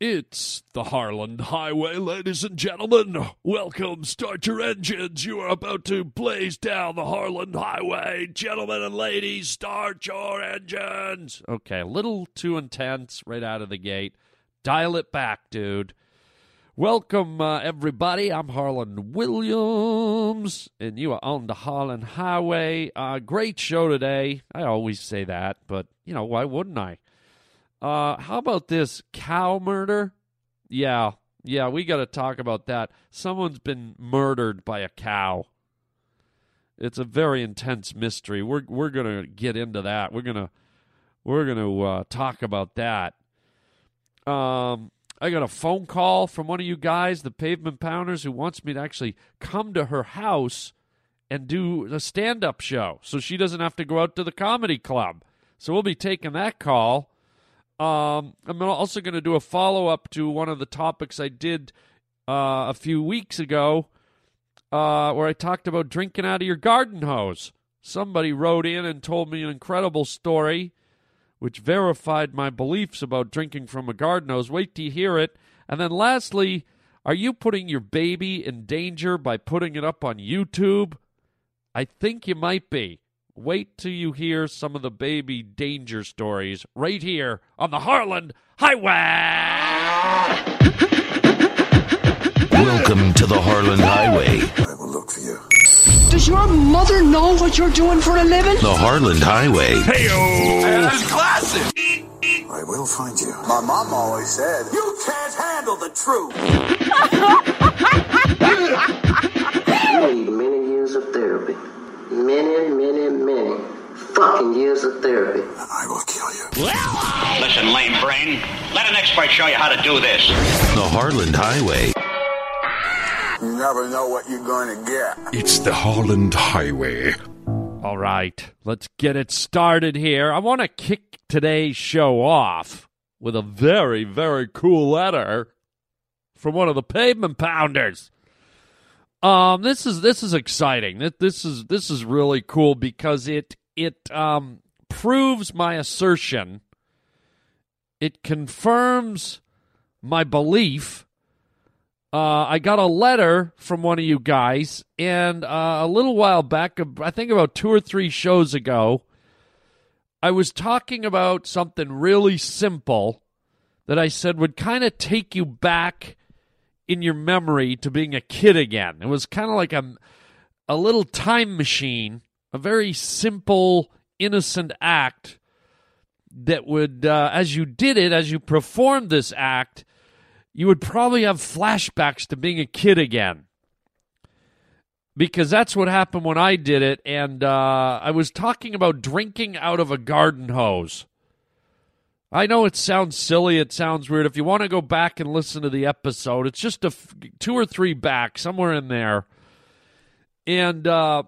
It's the Harland Highway, ladies and gentlemen. Welcome. Start your engines. You are about to blaze down the Harland Highway. Gentlemen and ladies, start your engines. Okay, a little too intense right out of the gate. Dial it back, dude. Welcome, uh, everybody. I'm Harland Williams, and you are on the Harland Highway. Uh, great show today. I always say that, but, you know, why wouldn't I? Uh, how about this cow murder? Yeah, yeah, we got to talk about that. Someone's been murdered by a cow. It's a very intense mystery. We're we're gonna get into that. We're gonna we're gonna uh, talk about that. Um, I got a phone call from one of you guys, the Pavement Pounders, who wants me to actually come to her house and do a stand-up show, so she doesn't have to go out to the comedy club. So we'll be taking that call. Um, I'm also going to do a follow up to one of the topics I did uh, a few weeks ago, uh, where I talked about drinking out of your garden hose. Somebody wrote in and told me an incredible story, which verified my beliefs about drinking from a garden hose. Wait you hear it. And then, lastly, are you putting your baby in danger by putting it up on YouTube? I think you might be. Wait till you hear some of the baby danger stories right here on the Harland Highway. Welcome to the Harland Highway. I will look for you. Does your mother know what you're doing for a living? The Harland Highway. Hey, That's classic. I will find you. My mom always said, "You can't handle the truth." You need many years of therapy. Many, many, many fucking years of therapy. I will kill you. Listen, lame brain. Let an expert show you how to do this. The Harland Highway. You never know what you're going to get. It's the Harland Highway. All right, let's get it started here. I want to kick today's show off with a very, very cool letter from one of the pavement pounders. Um, this is this is exciting. This this is this is really cool because it it um proves my assertion. It confirms my belief. Uh, I got a letter from one of you guys, and uh, a little while back, I think about two or three shows ago, I was talking about something really simple that I said would kind of take you back in your memory to being a kid again. It was kind of like a, a little time machine, a very simple, innocent act that would, uh, as you did it, as you performed this act, you would probably have flashbacks to being a kid again. Because that's what happened when I did it, and uh, I was talking about drinking out of a garden hose. I know it sounds silly, it sounds weird. If you want to go back and listen to the episode, it's just a f- two or three back, somewhere in there. And uh,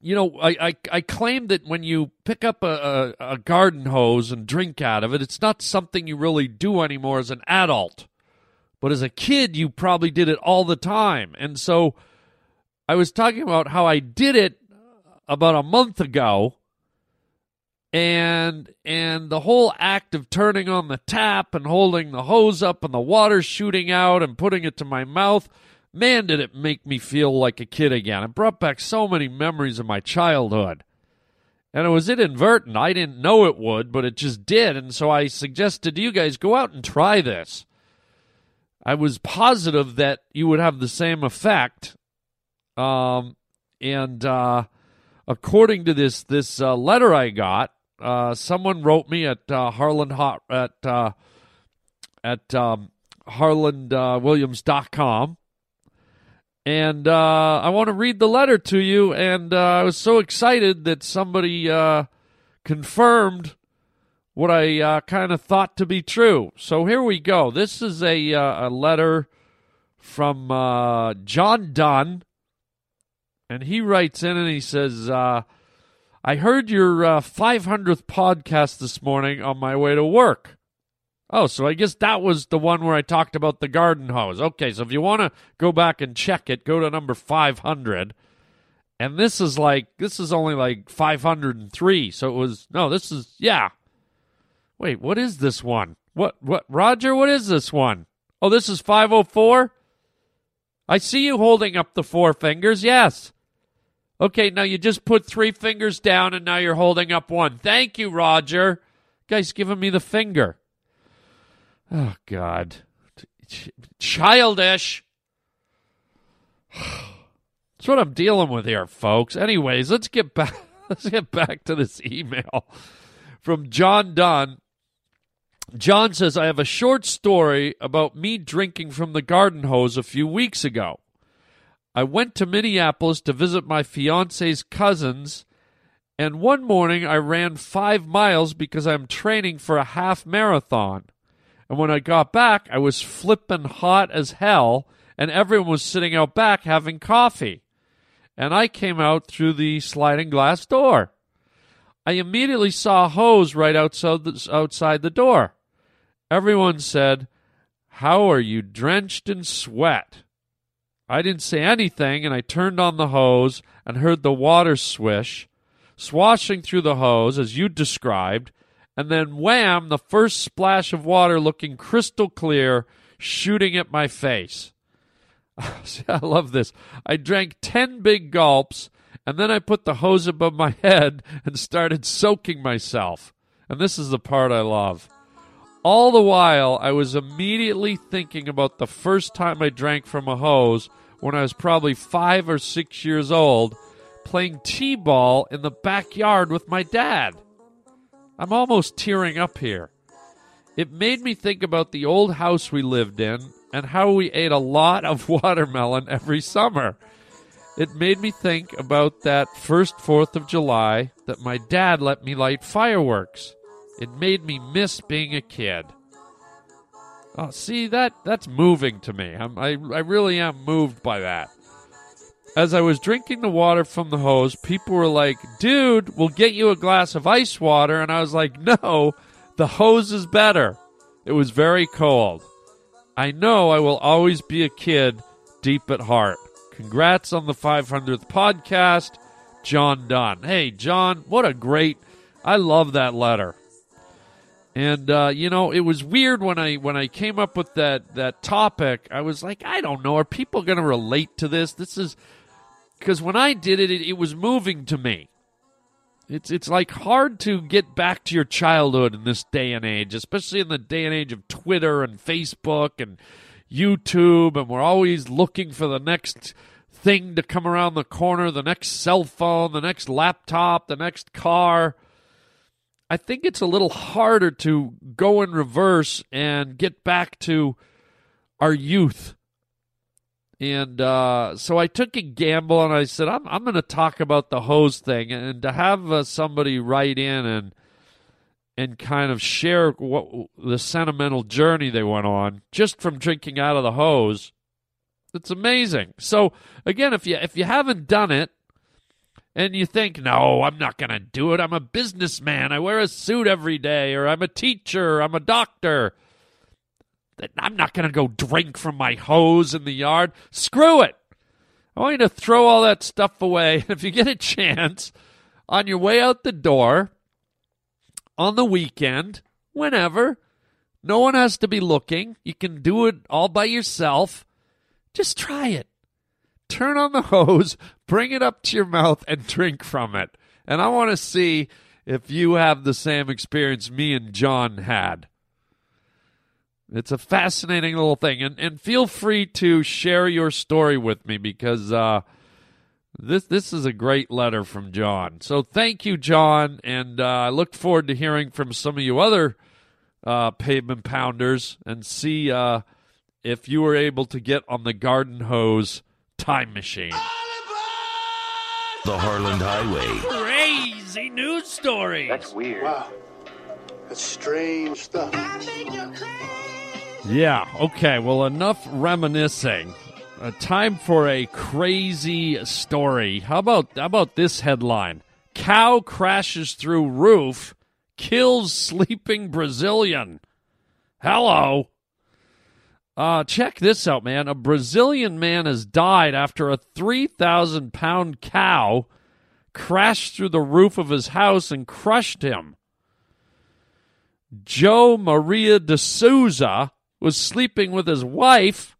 you know, I, I I claim that when you pick up a, a, a garden hose and drink out of it, it's not something you really do anymore as an adult. But as a kid, you probably did it all the time. And so I was talking about how I did it about a month ago and and the whole act of turning on the tap and holding the hose up and the water shooting out and putting it to my mouth man did it make me feel like a kid again. It brought back so many memories of my childhood. And it was inadvertent. I didn't know it would but it just did. And so i suggested to you guys go out and try this. I was positive that you would have the same effect. Um and uh according to this this uh, letter i got uh, someone wrote me at uh, Harland Hot at uh, at um, harlandwilliams.com. And uh, I want to read the letter to you. And uh, I was so excited that somebody uh, confirmed what I uh, kind of thought to be true. So here we go. This is a, uh, a letter from uh, John Dunn. And he writes in and he says, uh, I heard your uh, 500th podcast this morning on my way to work. Oh, so I guess that was the one where I talked about the garden hose. Okay, so if you want to go back and check it, go to number 500. And this is like, this is only like 503. So it was, no, this is, yeah. Wait, what is this one? What what Roger, what is this one? Oh, this is 504? I see you holding up the four fingers. Yes. Okay, now you just put three fingers down and now you're holding up one. Thank you, Roger. Guy's giving me the finger. Oh God. Ch- childish. That's what I'm dealing with here, folks. Anyways, let's get back let's get back to this email from John Dunn. John says, I have a short story about me drinking from the garden hose a few weeks ago. I went to Minneapolis to visit my fiance's cousins, and one morning I ran five miles because I'm training for a half marathon. And when I got back, I was flippin' hot as hell, and everyone was sitting out back having coffee. And I came out through the sliding glass door. I immediately saw a hose right outside the, outside the door. Everyone said, How are you drenched in sweat? I didn't say anything, and I turned on the hose and heard the water swish, swashing through the hose as you described, and then wham, the first splash of water looking crystal clear, shooting at my face. See, I love this. I drank 10 big gulps, and then I put the hose above my head and started soaking myself. And this is the part I love. All the while, I was immediately thinking about the first time I drank from a hose when I was probably five or six years old, playing t ball in the backyard with my dad. I'm almost tearing up here. It made me think about the old house we lived in and how we ate a lot of watermelon every summer. It made me think about that first 4th of July that my dad let me light fireworks. It made me miss being a kid. Oh, see that that's moving to me. I'm, I I really am moved by that. As I was drinking the water from the hose, people were like, "Dude, we'll get you a glass of ice water," and I was like, "No, the hose is better." It was very cold. I know I will always be a kid deep at heart. Congrats on the 500th podcast, John Dunn. Hey, John, what a great. I love that letter. And uh, you know, it was weird when I when I came up with that that topic. I was like, I don't know, are people going to relate to this? This is because when I did it, it, it was moving to me. It's it's like hard to get back to your childhood in this day and age, especially in the day and age of Twitter and Facebook and YouTube, and we're always looking for the next thing to come around the corner, the next cell phone, the next laptop, the next car. I think it's a little harder to go in reverse and get back to our youth. And uh, so I took a gamble and I said, I'm, I'm going to talk about the hose thing. And to have uh, somebody write in and and kind of share what the sentimental journey they went on just from drinking out of the hose, it's amazing. So again, if you if you haven't done it, and you think, no, I'm not going to do it. I'm a businessman. I wear a suit every day, or I'm a teacher, I'm a doctor. I'm not going to go drink from my hose in the yard. Screw it. I want you to throw all that stuff away. If you get a chance on your way out the door, on the weekend, whenever, no one has to be looking. You can do it all by yourself. Just try it. Turn on the hose, bring it up to your mouth, and drink from it. And I want to see if you have the same experience me and John had. It's a fascinating little thing. And, and feel free to share your story with me because uh, this, this is a great letter from John. So thank you, John. And uh, I look forward to hearing from some of you other uh, pavement pounders and see uh, if you were able to get on the garden hose time machine. The Harland Highway. Crazy news stories. That's weird. Wow. That's strange stuff. Yeah, okay. Well, enough reminiscing. Uh, time for a crazy story. How about how about this headline? Cow crashes through roof, kills sleeping Brazilian. Hello. Uh, check this out, man. A Brazilian man has died after a 3,000 pound cow crashed through the roof of his house and crushed him. Joe Maria de Souza was sleeping with his wife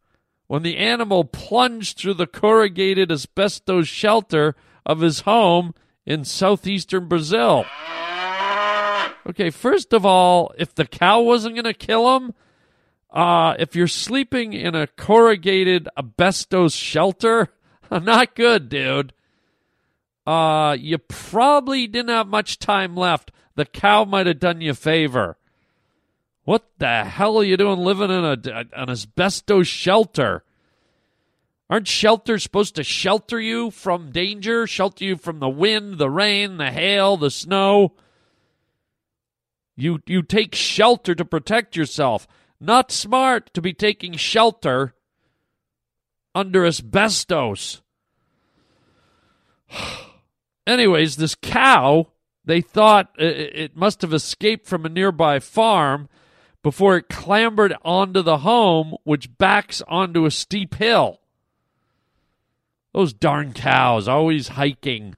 when the animal plunged through the corrugated asbestos shelter of his home in southeastern Brazil. Okay, first of all, if the cow wasn't going to kill him, uh, if you're sleeping in a corrugated asbestos shelter, not good, dude. Uh, you probably didn't have much time left. The cow might have done you a favor. What the hell are you doing living in a, an asbestos shelter? Aren't shelters supposed to shelter you from danger, shelter you from the wind, the rain, the hail, the snow? You you take shelter to protect yourself. Not smart to be taking shelter under asbestos. Anyways, this cow, they thought it must have escaped from a nearby farm before it clambered onto the home, which backs onto a steep hill. Those darn cows, always hiking.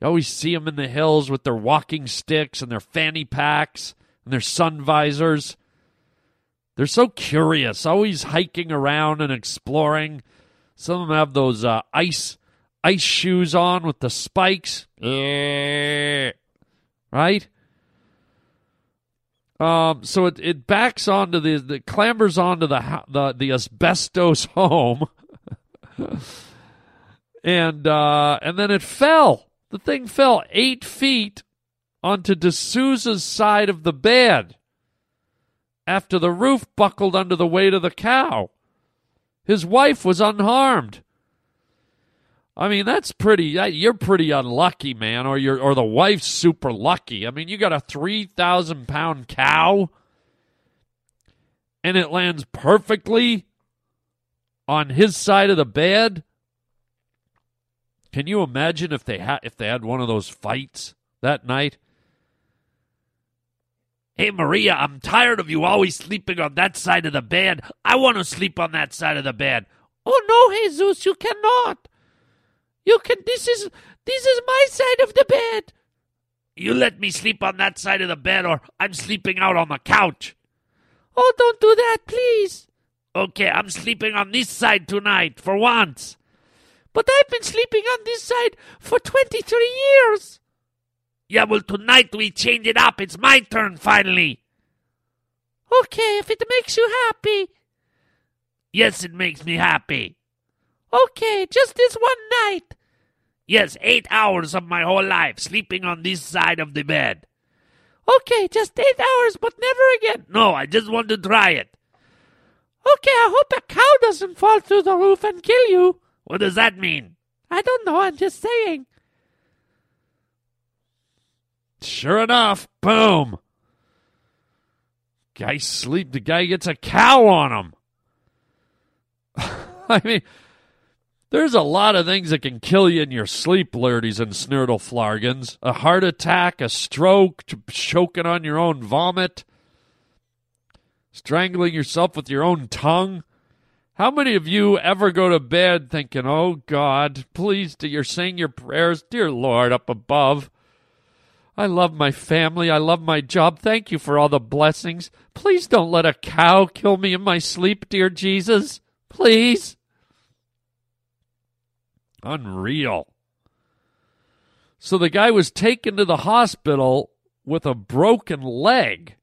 You always see them in the hills with their walking sticks and their fanny packs and their sun visors. They're so curious, always hiking around and exploring. Some of them have those uh, ice ice shoes on with the spikes. right? Um, so it, it backs onto the, the clambers onto the the, the asbestos home, and uh, and then it fell. The thing fell eight feet onto D'Souza's side of the bed after the roof buckled under the weight of the cow. His wife was unharmed. I mean, that's pretty. You're pretty unlucky, man, or you're, or the wife's super lucky. I mean, you got a three thousand pound cow, and it lands perfectly on his side of the bed. Can you imagine if they had if they had one of those fights that night? Hey Maria, I'm tired of you always sleeping on that side of the bed. I want to sleep on that side of the bed. Oh no, Jesus, you cannot. You can this is this is my side of the bed. You let me sleep on that side of the bed or I'm sleeping out on the couch. Oh, don't do that, please. Okay, I'm sleeping on this side tonight for once. But I've been sleeping on this side for 23 years. Yeah, well, tonight we change it up. It's my turn finally. Okay, if it makes you happy. Yes, it makes me happy. Okay, just this one night. Yes, eight hours of my whole life sleeping on this side of the bed. Okay, just eight hours, but never again. No, I just want to try it. Okay, I hope a cow doesn't fall through the roof and kill you. What does that mean? I don't know, I'm just saying. Sure enough, boom. Guy sleep, the guy gets a cow on him. I mean, there's a lot of things that can kill you in your sleep, lurdies and snurtle A heart attack, a stroke, choking on your own vomit, strangling yourself with your own tongue. How many of you ever go to bed thinking, oh God, please, you're saying your prayers, dear Lord up above? I love my family. I love my job. Thank you for all the blessings. Please don't let a cow kill me in my sleep, dear Jesus. Please. Unreal. So the guy was taken to the hospital with a broken leg,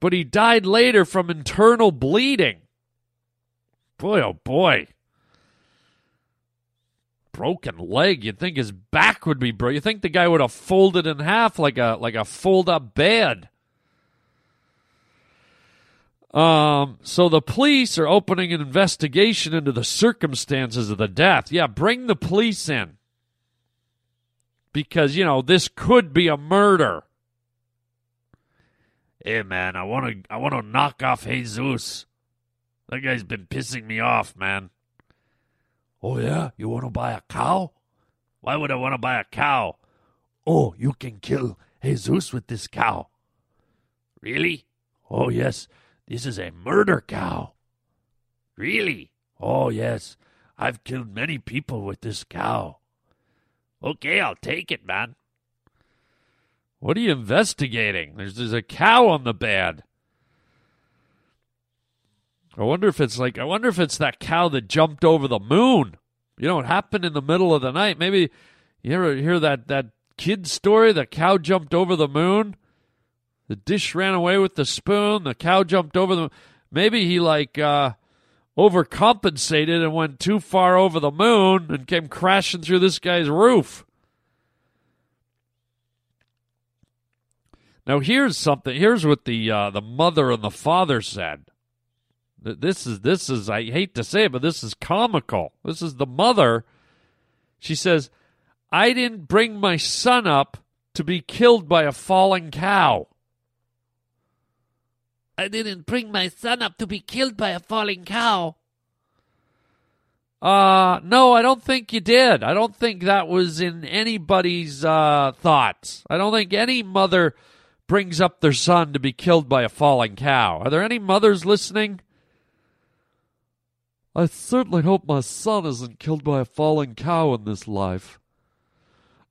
but he died later from internal bleeding. Boy, oh boy. Broken leg. You'd think his back would be broken. You think the guy would have folded in half like a like a fold up bed. Um, so the police are opening an investigation into the circumstances of the death. Yeah, bring the police in. Because, you know, this could be a murder. Hey man, I wanna I wanna knock off Jesus. That guy's been pissing me off, man. Oh yeah? You wanna buy a cow? Why would I wanna buy a cow? Oh, you can kill Jesus with this cow. Really? Oh yes. This is a murder cow. Really? Oh, yes. I've killed many people with this cow. Okay, I'll take it, man. What are you investigating? There's, there's a cow on the bed. I wonder if it's like I wonder if it's that cow that jumped over the moon. You know, it happened in the middle of the night. Maybe you ever hear that that kid story? The cow jumped over the moon. The dish ran away with the spoon. The cow jumped over the. Maybe he like uh, overcompensated and went too far over the moon and came crashing through this guy's roof. Now here's something. Here's what the uh, the mother and the father said. This is this is I hate to say it, but this is comical. This is the mother. She says, "I didn't bring my son up to be killed by a falling cow." I didn't bring my son up to be killed by a falling cow. Uh, no, I don't think you did. I don't think that was in anybody's uh, thoughts. I don't think any mother brings up their son to be killed by a falling cow. Are there any mothers listening? I certainly hope my son isn't killed by a falling cow in this life.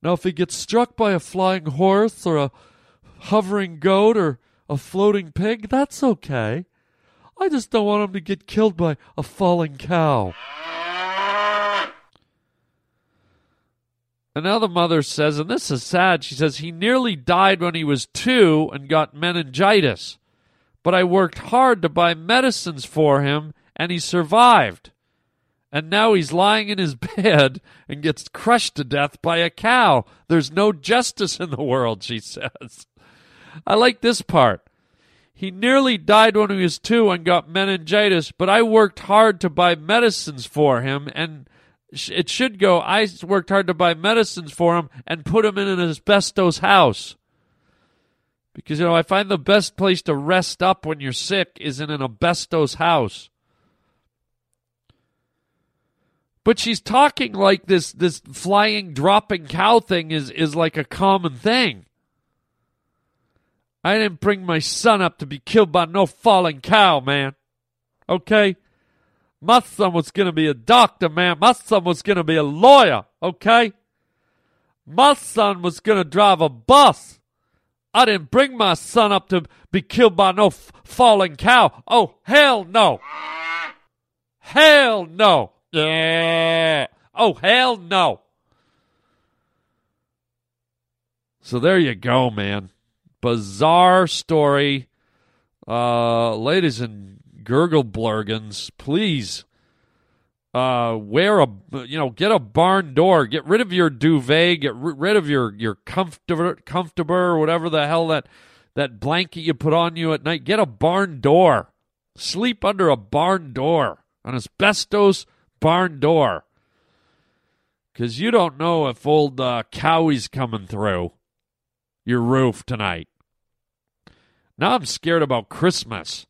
Now, if he gets struck by a flying horse or a hovering goat or a floating pig, that's okay. I just don't want him to get killed by a falling cow. And now the mother says, and this is sad, she says, he nearly died when he was two and got meningitis. But I worked hard to buy medicines for him and he survived. And now he's lying in his bed and gets crushed to death by a cow. There's no justice in the world, she says. I like this part. He nearly died when he was two and got meningitis, but I worked hard to buy medicines for him, and it should go. I worked hard to buy medicines for him and put him in an asbestos house. Because, you know, I find the best place to rest up when you're sick is in an asbestos house. But she's talking like this this flying dropping cow thing is is like a common thing. I didn't bring my son up to be killed by no falling cow, man. Okay? My son was to be a doctor, man. My son was to be a lawyer, okay? My son was to drive a bus. I didn't bring my son up to be killed by no f- falling cow. Oh, hell no. Hell no. Yeah. Oh, hell no. So there you go, man. Bizarre story. Uh, ladies and gurgle blurgans, please uh, wear a you know get a barn door, get rid of your duvet, get rid of your your comfortable comfortable or whatever the hell that that blanket you put on you at night. Get a barn door. Sleep under a barn door, an asbestos barn door. Because you don't know if old uh, Cowie's coming through your roof tonight. Now I'm scared about Christmas.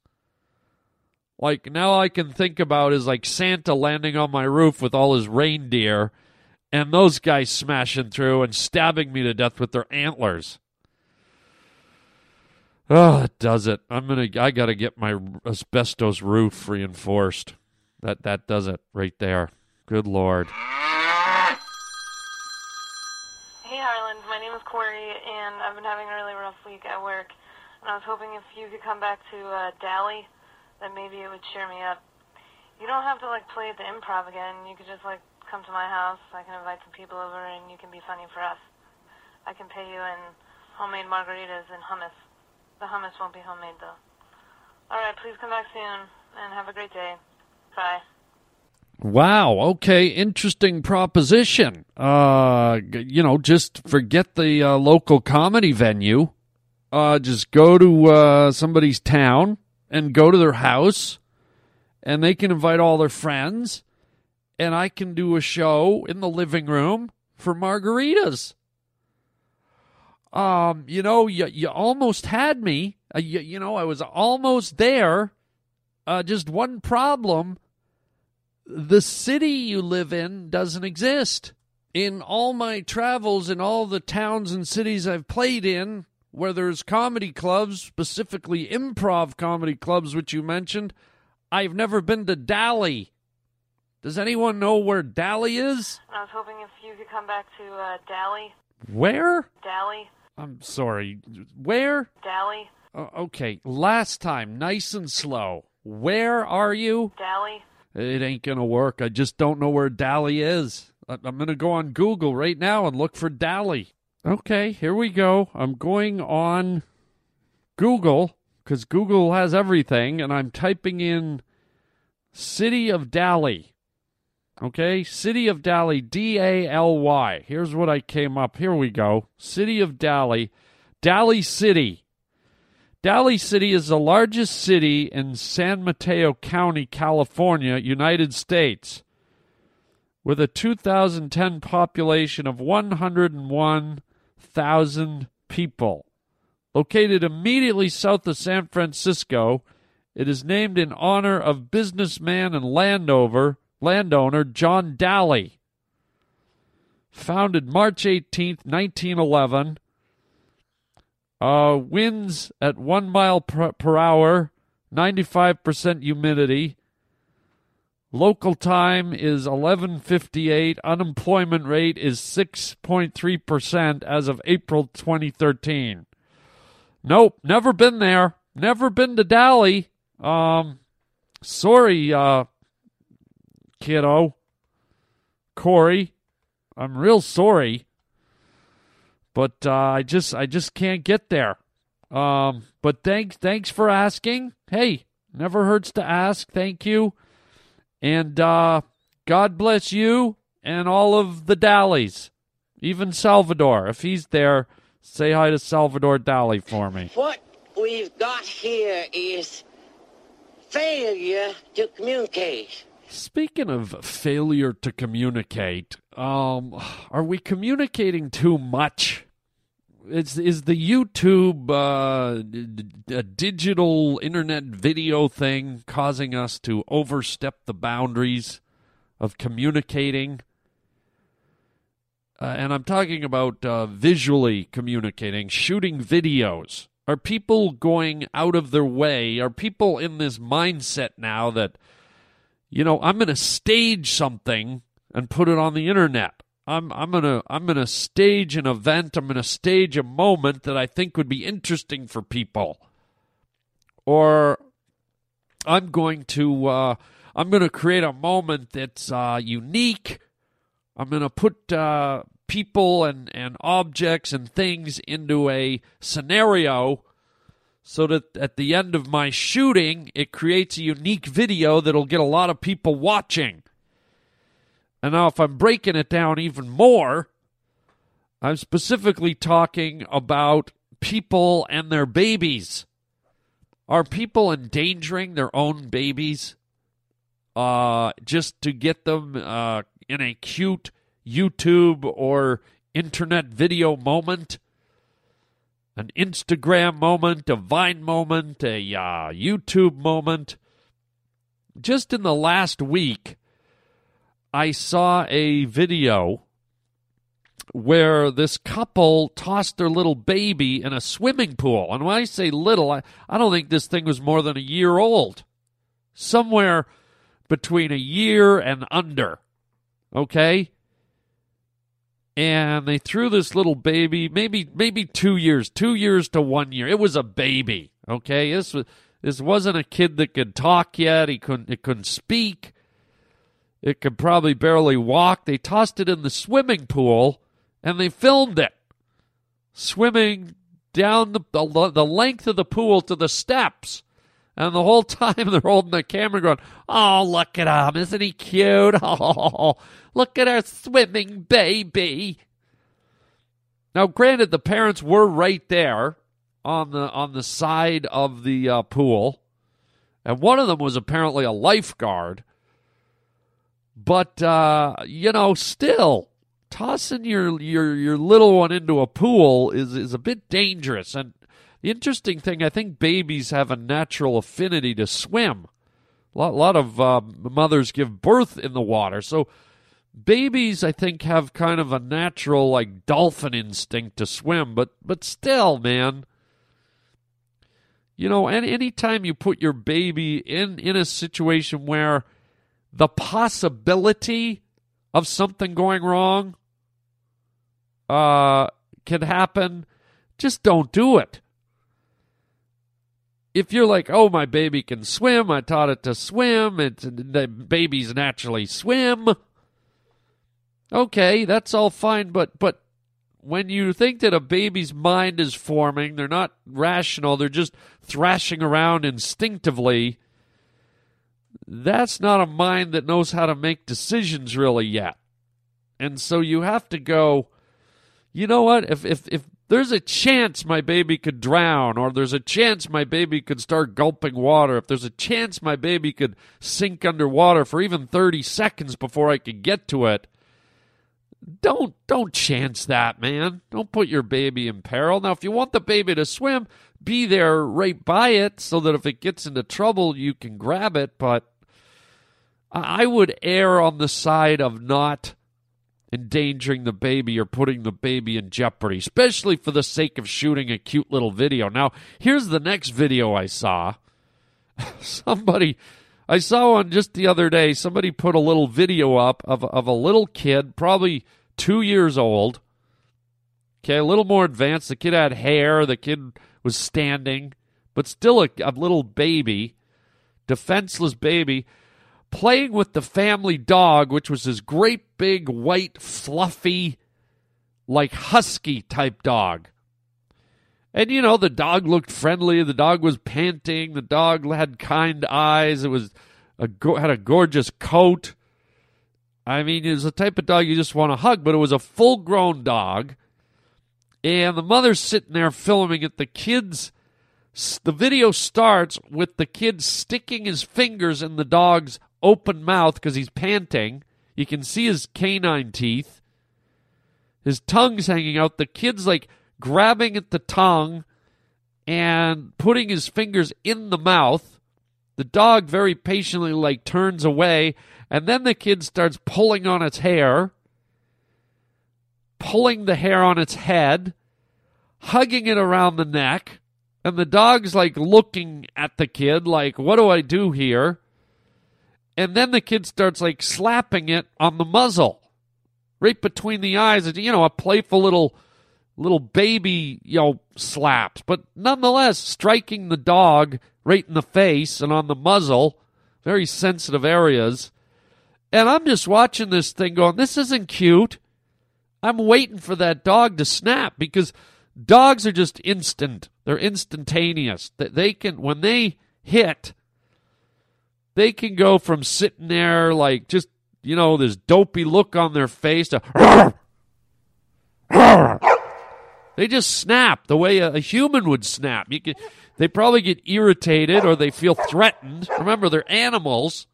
Like, now I can think about is like Santa landing on my roof with all his reindeer and those guys smashing through and stabbing me to death with their antlers. Oh, that does it. I'm gonna. I gotta get my asbestos roof reinforced. That that does it right there. Good lord. Hey Harland, my name is Corey, and I've been having a really rough week at work. And I was hoping if you could come back to uh, Dally, then maybe it would cheer me up. You don't have to like play at the improv again. You could just like come to my house. I can invite some people over, and you can be funny for us. I can pay you in homemade margaritas and hummus. The hummus won't be homemade though. All right, please come back soon, and have a great day. Wow. Okay. Interesting proposition. Uh, you know, just forget the uh, local comedy venue. Uh, just go to uh, somebody's town and go to their house, and they can invite all their friends, and I can do a show in the living room for margaritas. Um, you know, you you almost had me. Uh, you, you know, I was almost there. Uh, just one problem the city you live in doesn't exist. In all my travels in all the towns and cities I've played in, where there's comedy clubs, specifically improv comedy clubs, which you mentioned, I've never been to Dally. Does anyone know where Dally is? I was hoping if you could come back to uh, Dally. Where? Dally. I'm sorry. Where? Dally. Uh, okay, last time, nice and slow. Where are you? Dally. It ain't gonna work. I just don't know where Dally is. I'm gonna go on Google right now and look for Dally. Okay, here we go. I'm going on Google because Google has everything, and I'm typing in City of Dally. Okay, City of Dally, D A L Y. Here's what I came up. Here we go. City of Dally, Dally City. Dally City is the largest city in San Mateo County, California, United States, with a 2010 population of 101,000 people. Located immediately south of San Francisco, it is named in honor of businessman and landowner, landowner John Daly. Founded March 18, 1911. Uh, winds at one mile per, per hour, 95% humidity. Local time is 11:58. Unemployment rate is 6.3% as of April 2013. Nope, never been there. Never been to Dally. Um, sorry, uh, kiddo. Corey, I'm real sorry, but uh, I just I just can't get there. Um, but thanks thanks for asking. Hey, never hurts to ask. Thank you, and uh, God bless you and all of the Dallies, even Salvador. If he's there, say hi to Salvador Dali for me. What we've got here is failure to communicate. Speaking of failure to communicate, um, are we communicating too much? Is is the YouTube uh, digital internet video thing causing us to overstep the boundaries of communicating? Uh, and I'm talking about uh, visually communicating, shooting videos. Are people going out of their way? Are people in this mindset now that, you know, I'm going to stage something and put it on the internet? I'm I'm gonna I'm gonna stage an event. I'm gonna stage a moment that I think would be interesting for people, or I'm going to uh, I'm gonna create a moment that's uh, unique. I'm gonna put uh, people and and objects and things into a scenario so that at the end of my shooting, it creates a unique video that'll get a lot of people watching. And now, if I'm breaking it down even more, I'm specifically talking about people and their babies. Are people endangering their own babies uh, just to get them uh, in a cute YouTube or internet video moment? An Instagram moment, a Vine moment, a uh, YouTube moment. Just in the last week, I saw a video where this couple tossed their little baby in a swimming pool. And when I say little, I, I don't think this thing was more than a year old. Somewhere between a year and under. Okay? And they threw this little baby, maybe maybe two years, two years to one year. It was a baby. Okay? This was this wasn't a kid that could talk yet. He couldn't it couldn't speak. It could probably barely walk. They tossed it in the swimming pool and they filmed it swimming down the, the, the length of the pool to the steps. And the whole time they're holding the camera going, Oh, look at him. Isn't he cute? Oh, look at our swimming baby. Now, granted, the parents were right there on the on the side of the uh, pool, and one of them was apparently a lifeguard. But uh, you know, still tossing your your your little one into a pool is is a bit dangerous. And the interesting thing, I think babies have a natural affinity to swim. A lot, lot of uh, mothers give birth in the water, so babies, I think, have kind of a natural like dolphin instinct to swim. But but still, man. You know, any anytime you put your baby in in a situation where the possibility of something going wrong uh, can happen Just don't do it. If you're like, oh, my baby can swim, I taught it to swim, it's, the babies naturally swim. Okay, that's all fine, but but when you think that a baby's mind is forming, they're not rational, they're just thrashing around instinctively. That's not a mind that knows how to make decisions really yet. And so you have to go, you know what? If if if there's a chance my baby could drown or there's a chance my baby could start gulping water, if there's a chance my baby could sink underwater for even 30 seconds before I could get to it, don't don't chance that, man. Don't put your baby in peril. Now, if you want the baby to swim, be there right by it so that if it gets into trouble, you can grab it. But I would err on the side of not endangering the baby or putting the baby in jeopardy, especially for the sake of shooting a cute little video. Now, here's the next video I saw. Somebody, I saw one just the other day. Somebody put a little video up of, of a little kid, probably two years old. Okay, a little more advanced. The kid had hair. The kid was standing, but still a, a little baby, defenseless baby playing with the family dog, which was this great big white fluffy like husky type dog. And you know, the dog looked friendly, the dog was panting, the dog had kind eyes, it was a had a gorgeous coat. I mean, it was the type of dog you just want to hug, but it was a full-grown dog. And the mother's sitting there filming it. The kids the video starts with the kid sticking his fingers in the dog's open mouth because he's panting. You can see his canine teeth. His tongue's hanging out. The kid's like grabbing at the tongue and putting his fingers in the mouth. The dog very patiently like turns away, and then the kid starts pulling on its hair, pulling the hair on its head, hugging it around the neck, and the dog's like looking at the kid like, "What do I do here?" and then the kid starts like slapping it on the muzzle right between the eyes. You know a playful little little baby you know slaps. But nonetheless striking the dog right in the face and on the muzzle very sensitive areas. And i'm just watching this thing going this isn't cute i'm waiting for that dog to snap because dogs are just instant. They're instantaneous. That they can when they hit they can go from sitting there like just you know this dopey look on their face to they just snap the way a, human would snap. You can, they probably get irritated or they feel threatened. Remember they're animals.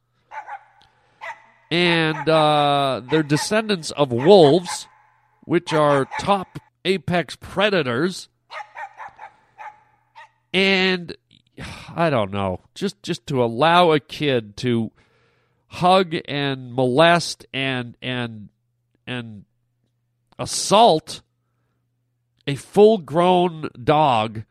And uh, they're descendants of wolves which are top apex predators and I don't know, just just to allow a kid to hug and molest and and and assault a full-grown dog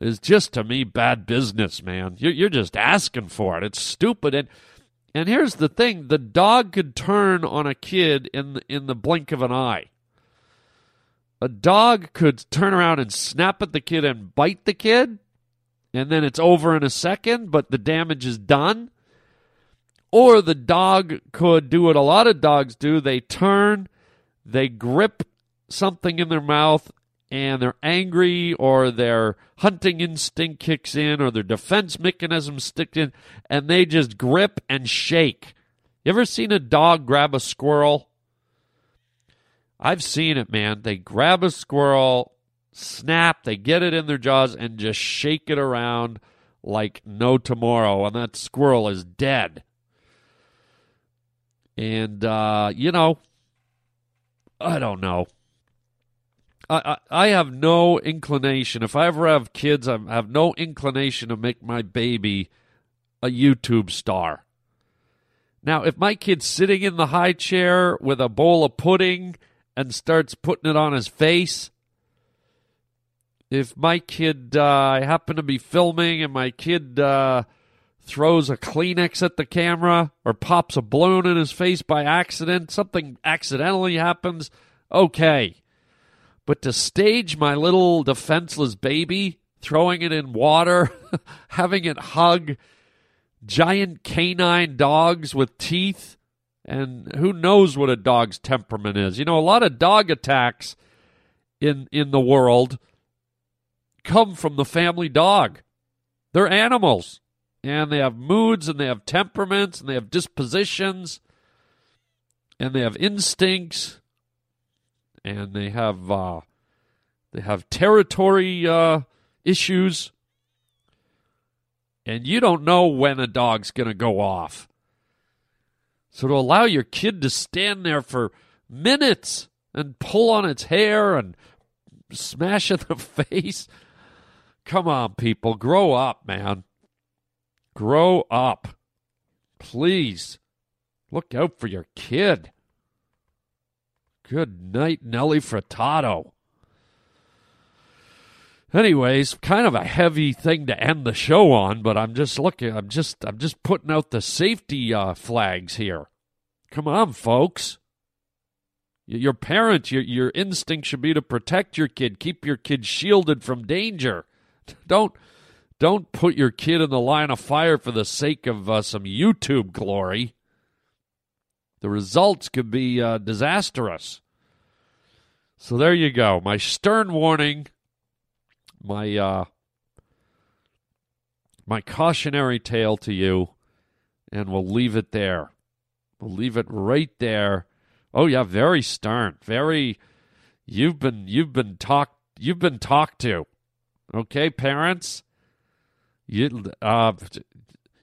is just to me bad business, man. You're, you're just asking for it. It's stupid. And and here's the thing: the dog could turn on a kid in the, in the blink of an eye. A dog could turn around and snap at the kid and bite the kid and then it's over in a second, but the damage is done. Or the dog could do what a lot of dogs do they turn, they grip something in their mouth, and they're angry, or their hunting instinct kicks in, or their defense mechanism sticks in, and they just grip and shake. You ever seen a dog grab a squirrel? I've seen it, man. They grab a squirrel snap, they get it in their jaws and just shake it around like no tomorrow, and that squirrel is dead. And, uh, you know, I don't know. I, I, have no inclination. If I ever have kids, I have no inclination to make my baby a YouTube star. Now, if my kid's sitting in the high chair with a bowl of pudding and starts putting it on his face, if my kid, uh, I happen to be filming and my kid uh, throws a Kleenex at the camera or pops a balloon in his face by accident, something accidentally happens, okay. But to stage my little defenseless baby, throwing it in water, having it hug giant canine dogs with teeth, and who knows what a dog's temperament is. You know, a lot of dog attacks in in the world come from the family dog. They're animals, and they have moods, and they have temperaments, and they have dispositions, and they have instincts, and they have uh, they have territory uh, issues, and you don't know when a dog's going to go off. So to allow your kid to stand there for minutes and pull on its hair and smash in the face. Come on, people. Grow up, man. Grow up. Please. Look out for your kid. Good night, Nelly Furtado. Anyways, kind of a heavy thing to end the show on, but I'm just looking. I'm just I'm just putting out the safety uh, flags here. Come on, folks. Your parents, your your instinct should be to protect your kid, keep your kid shielded from danger. Don't don't put your kid in the line of fire for the sake of uh, some YouTube glory. The results could be uh, disastrous. So there you go. My stern warning, my uh, my cautionary tale to you, and we'll leave it there. We'll leave it right there Oh yeah, very stern. Very you've been you've been talked you've been talked to. Okay, parents? You uh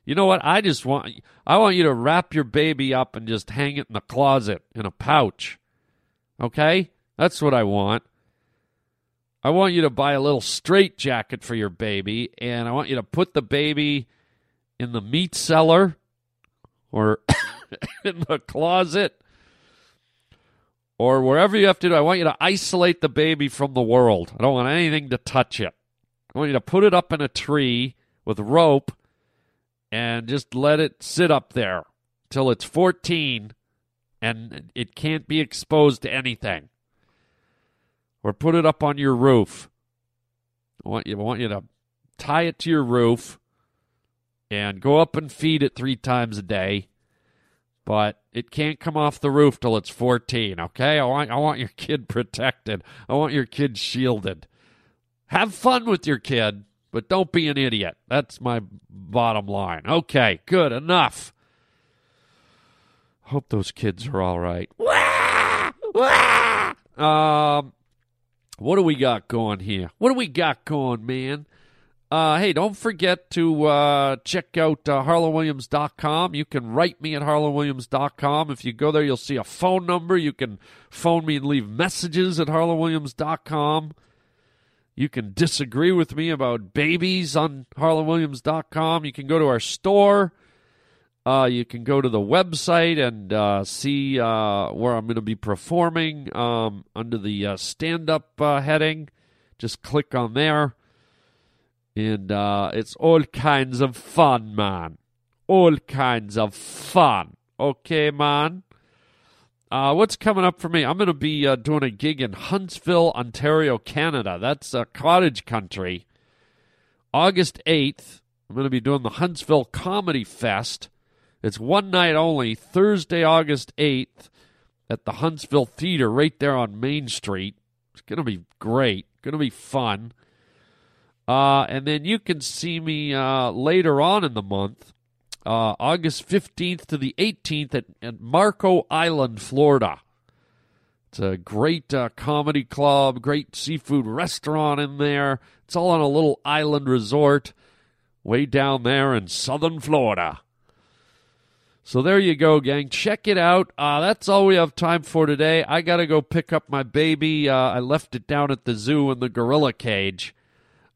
you know what? I just want I want you to wrap your baby up and just hang it in the closet in a pouch. Okay? That's what I want. I want you to buy a little straight jacket for your baby and I want you to put the baby in the meat cellar or in the closet or wherever you have to do, I want you to isolate the baby from the world. I don't want anything to touch it. I want you to put it up in a tree with rope and just let it sit up there till it's 14 and it can't be exposed to anything. Or put it up on your roof. I want you, I want you to tie it to your roof and go up and feed it three times a day but it can't come off the roof till it's 14, okay? I want I want your kid protected. I want your kid shielded. Have fun with your kid, but don't be an idiot. That's my bottom line. Okay, good enough. Hope those kids are all right. Um what do we got going here? What do we got going, man? Uh, hey, don't forget to uh, check out uh, harlandwilliams.com. You can write me at harlandwilliams.com. If you go there, you'll see a phone number. You can phone me and leave messages at harlandwilliams.com. You can disagree with me about babies on harlandwilliams.com. You can go to our store. Uh, you can go to the website and uh, see uh, where I'm going to be performing um, under the uh, stand up uh, heading. Just click on there. And uh, it's all kinds of fun, man. All kinds of fun. Okay, man? Uh, what's coming up for me? I'm going to be uh, doing a gig in Huntsville, Ontario, Canada. That's a cottage country. August 8th, I'm going to be doing the Huntsville Comedy Fest. It's one night only, Thursday, August 8th, at the Huntsville Theater right there on Main Street. It's going to be great. Going to be fun. Uh, and then you can see me uh, later on in the month, uh, August 15th to the 18th at, at, Marco Island, Florida. It's a great uh, comedy club, great seafood restaurant in there. It's all on a little island resort way down there in southern Florida. So there you go, gang. Check it out. Uh, that's all we have time for today. I got to go pick up my baby. Uh, I left it down at the zoo in the gorilla cage.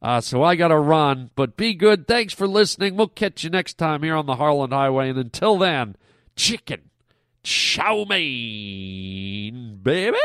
Uh, so I got to run, but be good. Thanks for listening. We'll catch you next time here on the Harland Highway. And until then, chicken chow mein, baby.